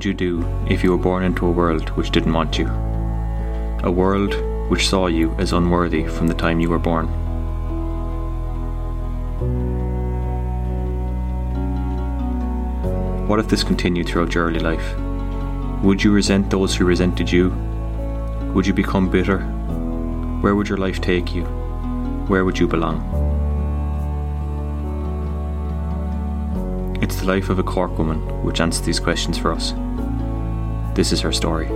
Would you do if you were born into a world which didn't want you? A world which saw you as unworthy from the time you were born. What if this continued throughout your early life? Would you resent those who resented you? Would you become bitter? Where would your life take you? Where would you belong? It's the life of a Cork woman which answers these questions for us. This is her story.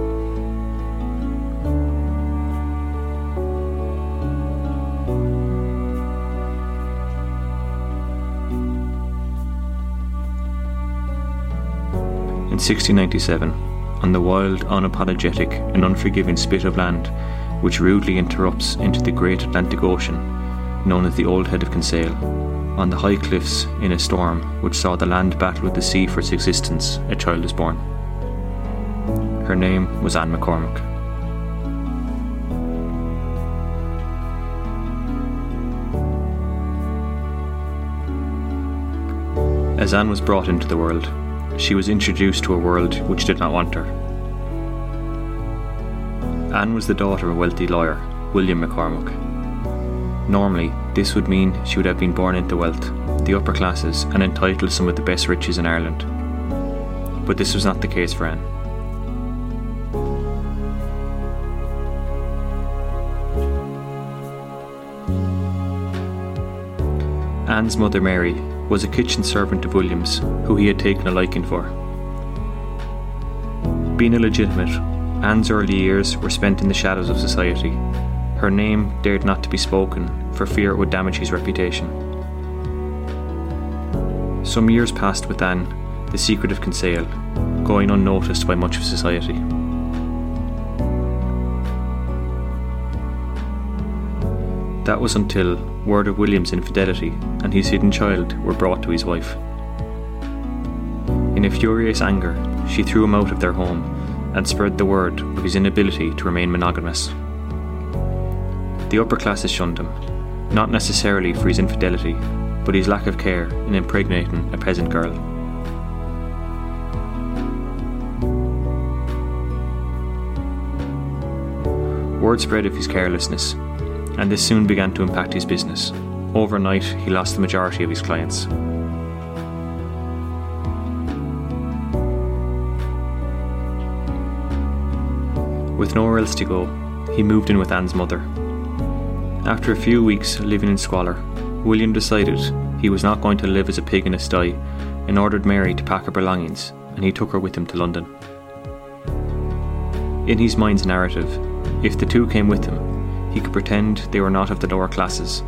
In 1697, on the wild, unapologetic, and unforgiving spit of land which rudely interrupts into the great Atlantic Ocean, known as the Old Head of Kinsale, on the high cliffs in a storm which saw the land battle with the sea for its existence, a child was born. Her name was Anne McCormack. As Anne was brought into the world, she was introduced to a world which did not want her. Anne was the daughter of a wealthy lawyer, William McCormack. Normally, this would mean she would have been born into wealth, the upper classes, and entitled to some of the best riches in Ireland. But this was not the case for Anne. Anne's mother Mary was a kitchen servant of William's, who he had taken a liking for. Being illegitimate, Anne's early years were spent in the shadows of society. Her name dared not to be spoken for fear it would damage his reputation. Some years passed with Anne, the secret of Kinsale, going unnoticed by much of society. That was until word of William's infidelity and his hidden child were brought to his wife. In a furious anger, she threw him out of their home and spread the word of his inability to remain monogamous. The upper classes shunned him, not necessarily for his infidelity, but his lack of care in impregnating a peasant girl. Word spread of his carelessness, and this soon began to impact his business. Overnight, he lost the majority of his clients. With nowhere else to go, he moved in with Anne's mother. After a few weeks living in squalor, William decided he was not going to live as a pig in a sty and ordered Mary to pack her belongings, and he took her with him to London. In his mind's narrative, if the two came with him, he could pretend they were not of the lower classes,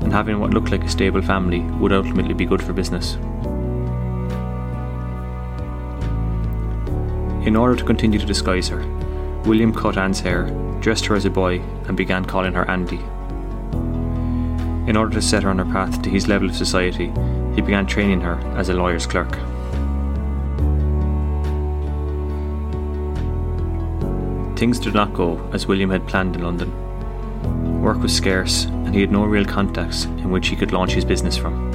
and having what looked like a stable family would ultimately be good for business. In order to continue to disguise her, William cut Anne's hair, dressed her as a boy, and began calling her Andy. In order to set her on her path to his level of society, he began training her as a lawyer's clerk. Things did not go as William had planned in London. Work was scarce, and he had no real contacts in which he could launch his business from.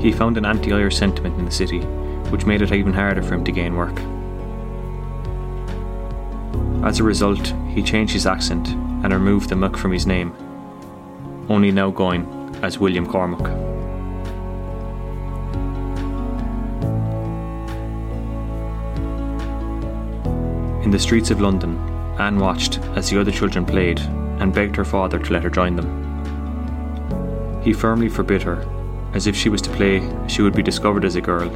He found an anti Irish sentiment in the city, which made it even harder for him to gain work. As a result, he changed his accent and removed the muck from his name, only now going as William Cormack. In the streets of London, Anne watched as the other children played and begged her father to let her join them. He firmly forbid her, as if she was to play, she would be discovered as a girl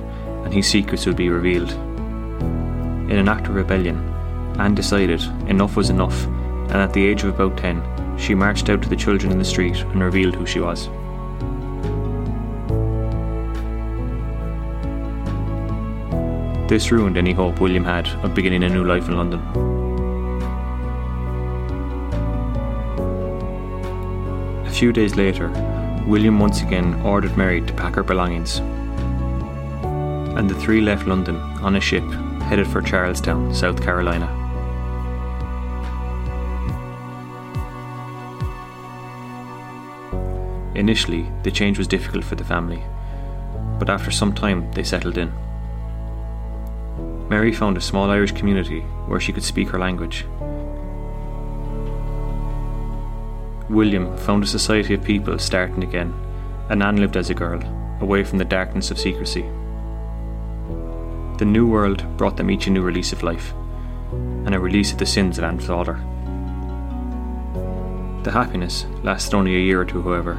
and his secrets would be revealed. In an act of rebellion, Anne decided enough was enough, and at the age of about 10, she marched out to the children in the street and revealed who she was. This ruined any hope William had of beginning a new life in London. Few days later, William once again ordered Mary to pack her belongings, and the three left London on a ship headed for Charlestown, South Carolina. Initially, the change was difficult for the family, but after some time they settled in. Mary found a small Irish community where she could speak her language. William found a society of people starting again, and Anne lived as a girl, away from the darkness of secrecy. The new world brought them each a new release of life, and a release of the sins of Anne's father. The happiness lasted only a year or two, however,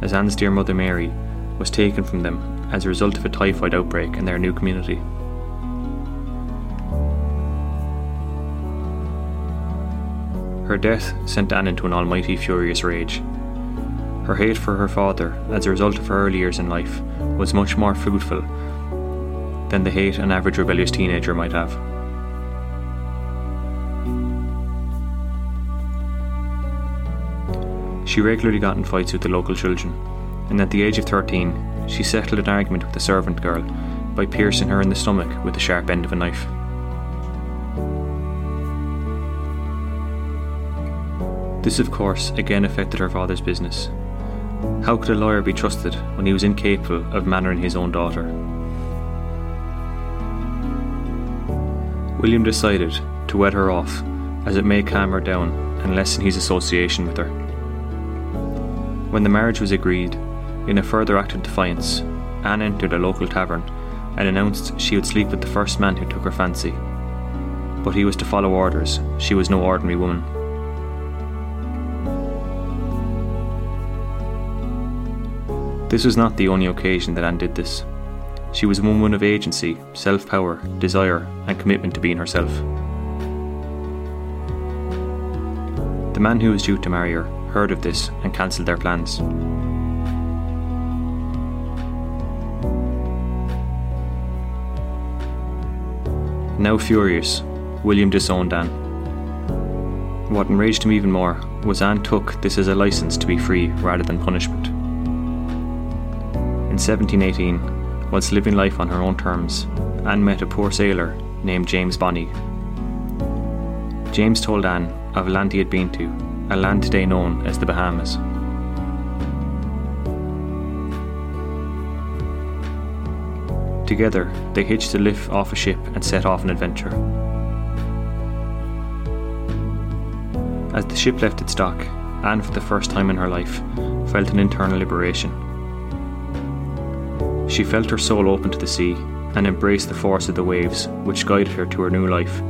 as Anne's dear mother Mary was taken from them as a result of a typhoid outbreak in their new community. Her death sent Anne into an almighty furious rage. Her hate for her father, as a result of her early years in life, was much more fruitful than the hate an average rebellious teenager might have. She regularly got in fights with the local children, and at the age of 13, she settled an argument with a servant girl by piercing her in the stomach with the sharp end of a knife. This, of course, again affected her father's business. How could a lawyer be trusted when he was incapable of mannering his own daughter? William decided to wed her off, as it may calm her down and lessen his association with her. When the marriage was agreed, in a further act of defiance, Anne entered a local tavern and announced she would sleep with the first man who took her fancy. But he was to follow orders, she was no ordinary woman. This was not the only occasion that Anne did this. She was a woman of agency, self power, desire, and commitment to being herself. The man who was due to marry her heard of this and cancelled their plans. Now furious, William disowned Anne. What enraged him even more was Anne took this as a license to be free rather than punishment. In 1718, whilst living life on her own terms, Anne met a poor sailor named James Bonny. James told Anne of a land he had been to, a land today known as the Bahamas. Together, they hitched a lift off a ship and set off an adventure. As the ship left its dock, Anne, for the first time in her life, felt an internal liberation. She felt her soul open to the sea and embraced the force of the waves, which guided her to her new life,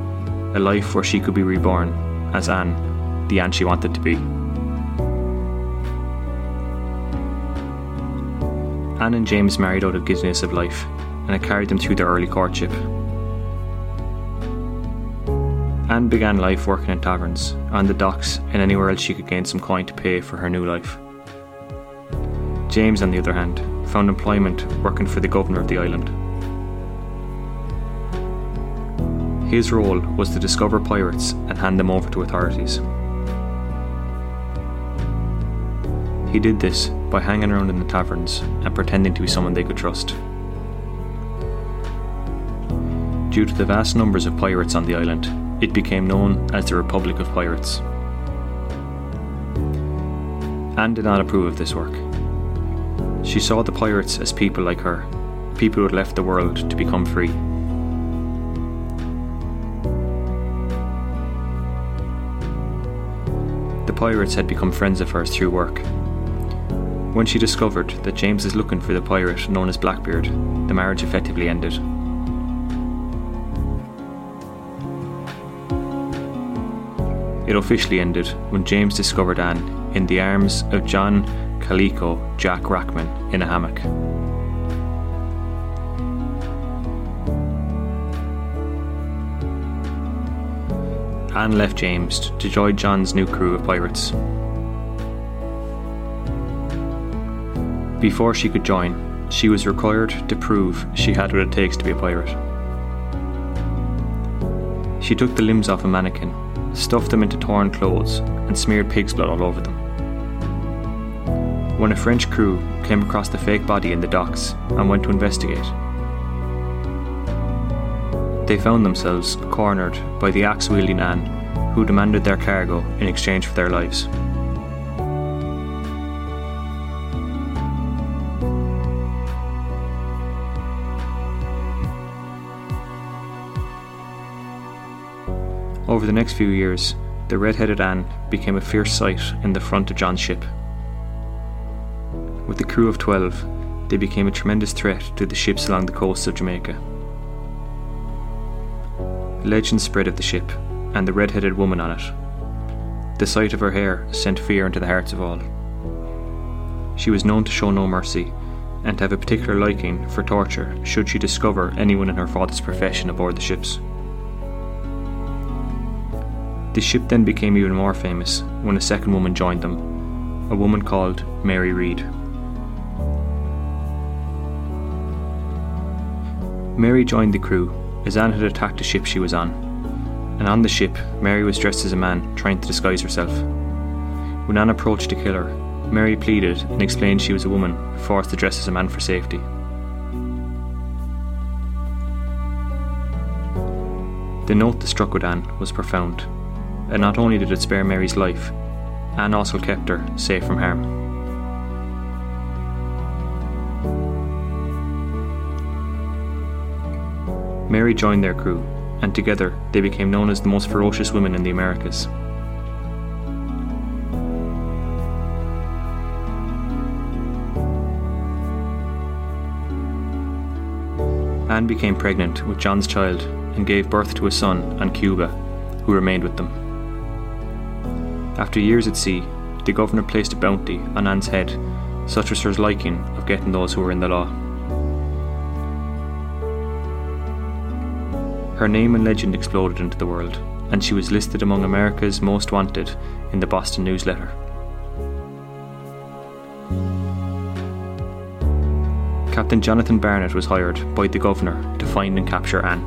a life where she could be reborn as Anne, the Anne she wanted to be. Anne and James married out of giddiness of life, and it carried them through their early courtship. Anne began life working in taverns, on the docks, and anywhere else she could gain some coin to pay for her new life. James, on the other hand, found employment working for the governor of the island. His role was to discover pirates and hand them over to authorities. He did this by hanging around in the taverns and pretending to be someone they could trust. Due to the vast numbers of pirates on the island, it became known as the Republic of Pirates. Anne did not approve of this work. She saw the pirates as people like her, people who had left the world to become free. The pirates had become friends of hers through work. When she discovered that James is looking for the pirate known as Blackbeard, the marriage effectively ended. It officially ended when James discovered Anne in the arms of John Calico Jack Rackham in a hammock. Anne left James to join John's new crew of pirates. Before she could join, she was required to prove she had what it takes to be a pirate. She took the limbs off a mannequin, stuffed them into torn clothes, and smeared pig's blood all over them. When a French crew came across the fake body in the docks and went to investigate, they found themselves cornered by the axe wielding Anne, who demanded their cargo in exchange for their lives. Over the next few years, the red headed Anne became a fierce sight in the front of John's ship. With a crew of 12, they became a tremendous threat to the ships along the coasts of Jamaica. Legends spread of the ship and the red headed woman on it. The sight of her hair sent fear into the hearts of all. She was known to show no mercy and to have a particular liking for torture should she discover anyone in her father's profession aboard the ships. The ship then became even more famous when a second woman joined them, a woman called Mary Read. Mary joined the crew as Anne had attacked a ship she was on, and on the ship, Mary was dressed as a man trying to disguise herself. When Anne approached to kill her, Mary pleaded and explained she was a woman forced to dress as a man for safety. The note that struck with Anne was profound, and not only did it spare Mary's life, Anne also kept her safe from harm. Mary joined their crew, and together they became known as the most ferocious women in the Americas. Anne became pregnant with John's child and gave birth to a son on Cuba, who remained with them. After years at sea, the governor placed a bounty on Anne's head, such was her liking of getting those who were in the law. Her name and legend exploded into the world, and she was listed among America's most wanted in the Boston newsletter. Captain Jonathan Barnett was hired by the governor to find and capture Anne.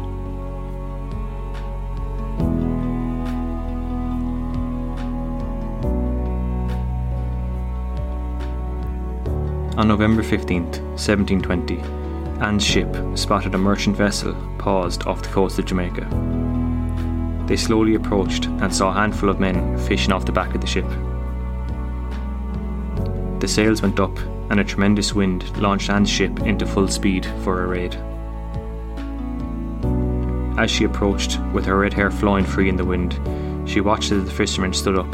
On November 15th, 1720, Anne's ship spotted a merchant vessel paused off the coast of Jamaica. They slowly approached and saw a handful of men fishing off the back of the ship. The sails went up and a tremendous wind launched Anne's ship into full speed for a raid. As she approached, with her red hair flowing free in the wind, she watched as the fishermen stood up,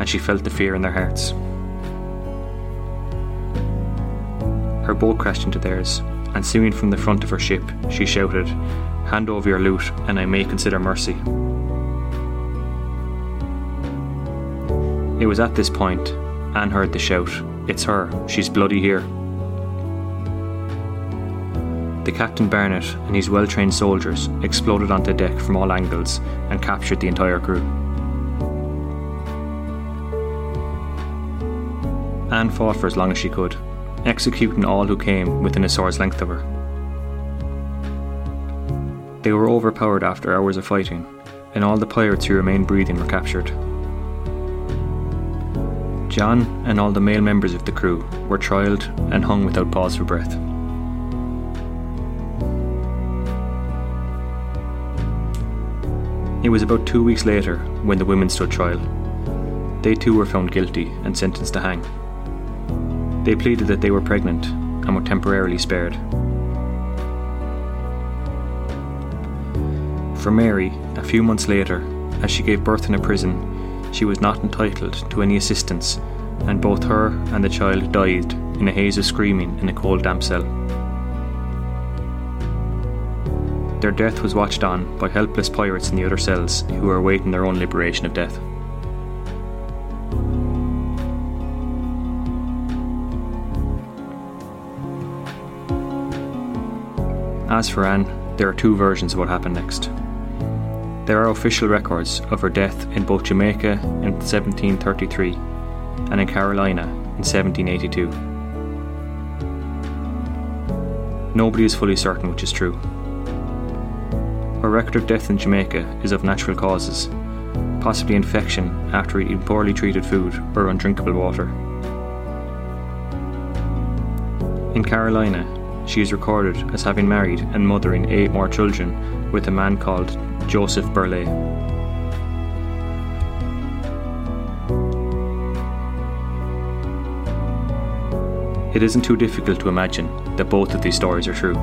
and she felt the fear in their hearts. Her boat crashed into theirs, and swinging from the front of her ship, she shouted, Hand over your loot, and I may consider mercy. It was at this point Anne heard the shout, it's her. She's bloody here. The Captain Barnett and his well trained soldiers exploded onto deck from all angles and captured the entire crew. Anne fought for as long as she could, executing all who came within a sword's length of her. They were overpowered after hours of fighting, and all the pirates who remained breathing were captured. John and all the male members of the crew were trialled and hung without pause for breath. It was about two weeks later when the women stood trial. They too were found guilty and sentenced to hang. They pleaded that they were pregnant and were temporarily spared. For Mary, a few months later, as she gave birth in a prison, she was not entitled to any assistance, and both her and the child died in a haze of screaming in a cold, damp cell. Their death was watched on by helpless pirates in the other cells who were awaiting their own liberation of death. As for Anne, there are two versions of what happened next. There are official records of her death in both Jamaica in 1733 and in Carolina in 1782. Nobody is fully certain which is true. Her record of death in Jamaica is of natural causes, possibly infection after eating poorly treated food or undrinkable water. In Carolina, she is recorded as having married and mothering eight more children with a man called Joseph Burleigh. It isn't too difficult to imagine that both of these stories are true.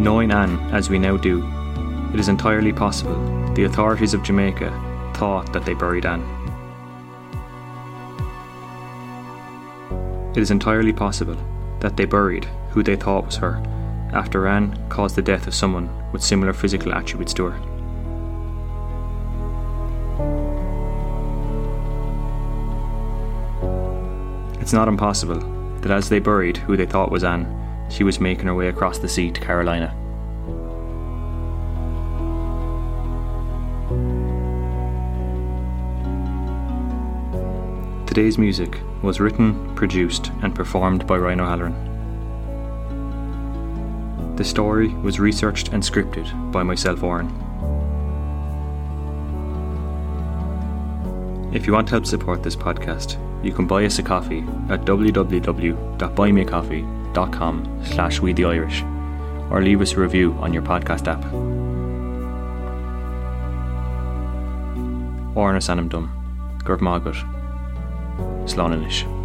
Knowing Anne as we now do, It is entirely possible the authorities of Jamaica thought that they buried Anne. It is entirely possible that they buried who they thought was her after Anne caused the death of someone with similar physical attributes to her. It's not impossible that as they buried who they thought was Anne, she was making her way across the sea to Carolina. Today's music was written, produced, and performed by Ryhan O'Halloran. The story was researched and scripted by myself, Oran. If you want to help support this podcast, you can buy us a coffee at www.buymeacoffee.com slash we the Irish or leave us a review on your podcast app. Orna Sanam Dum, Gurv Sláine is.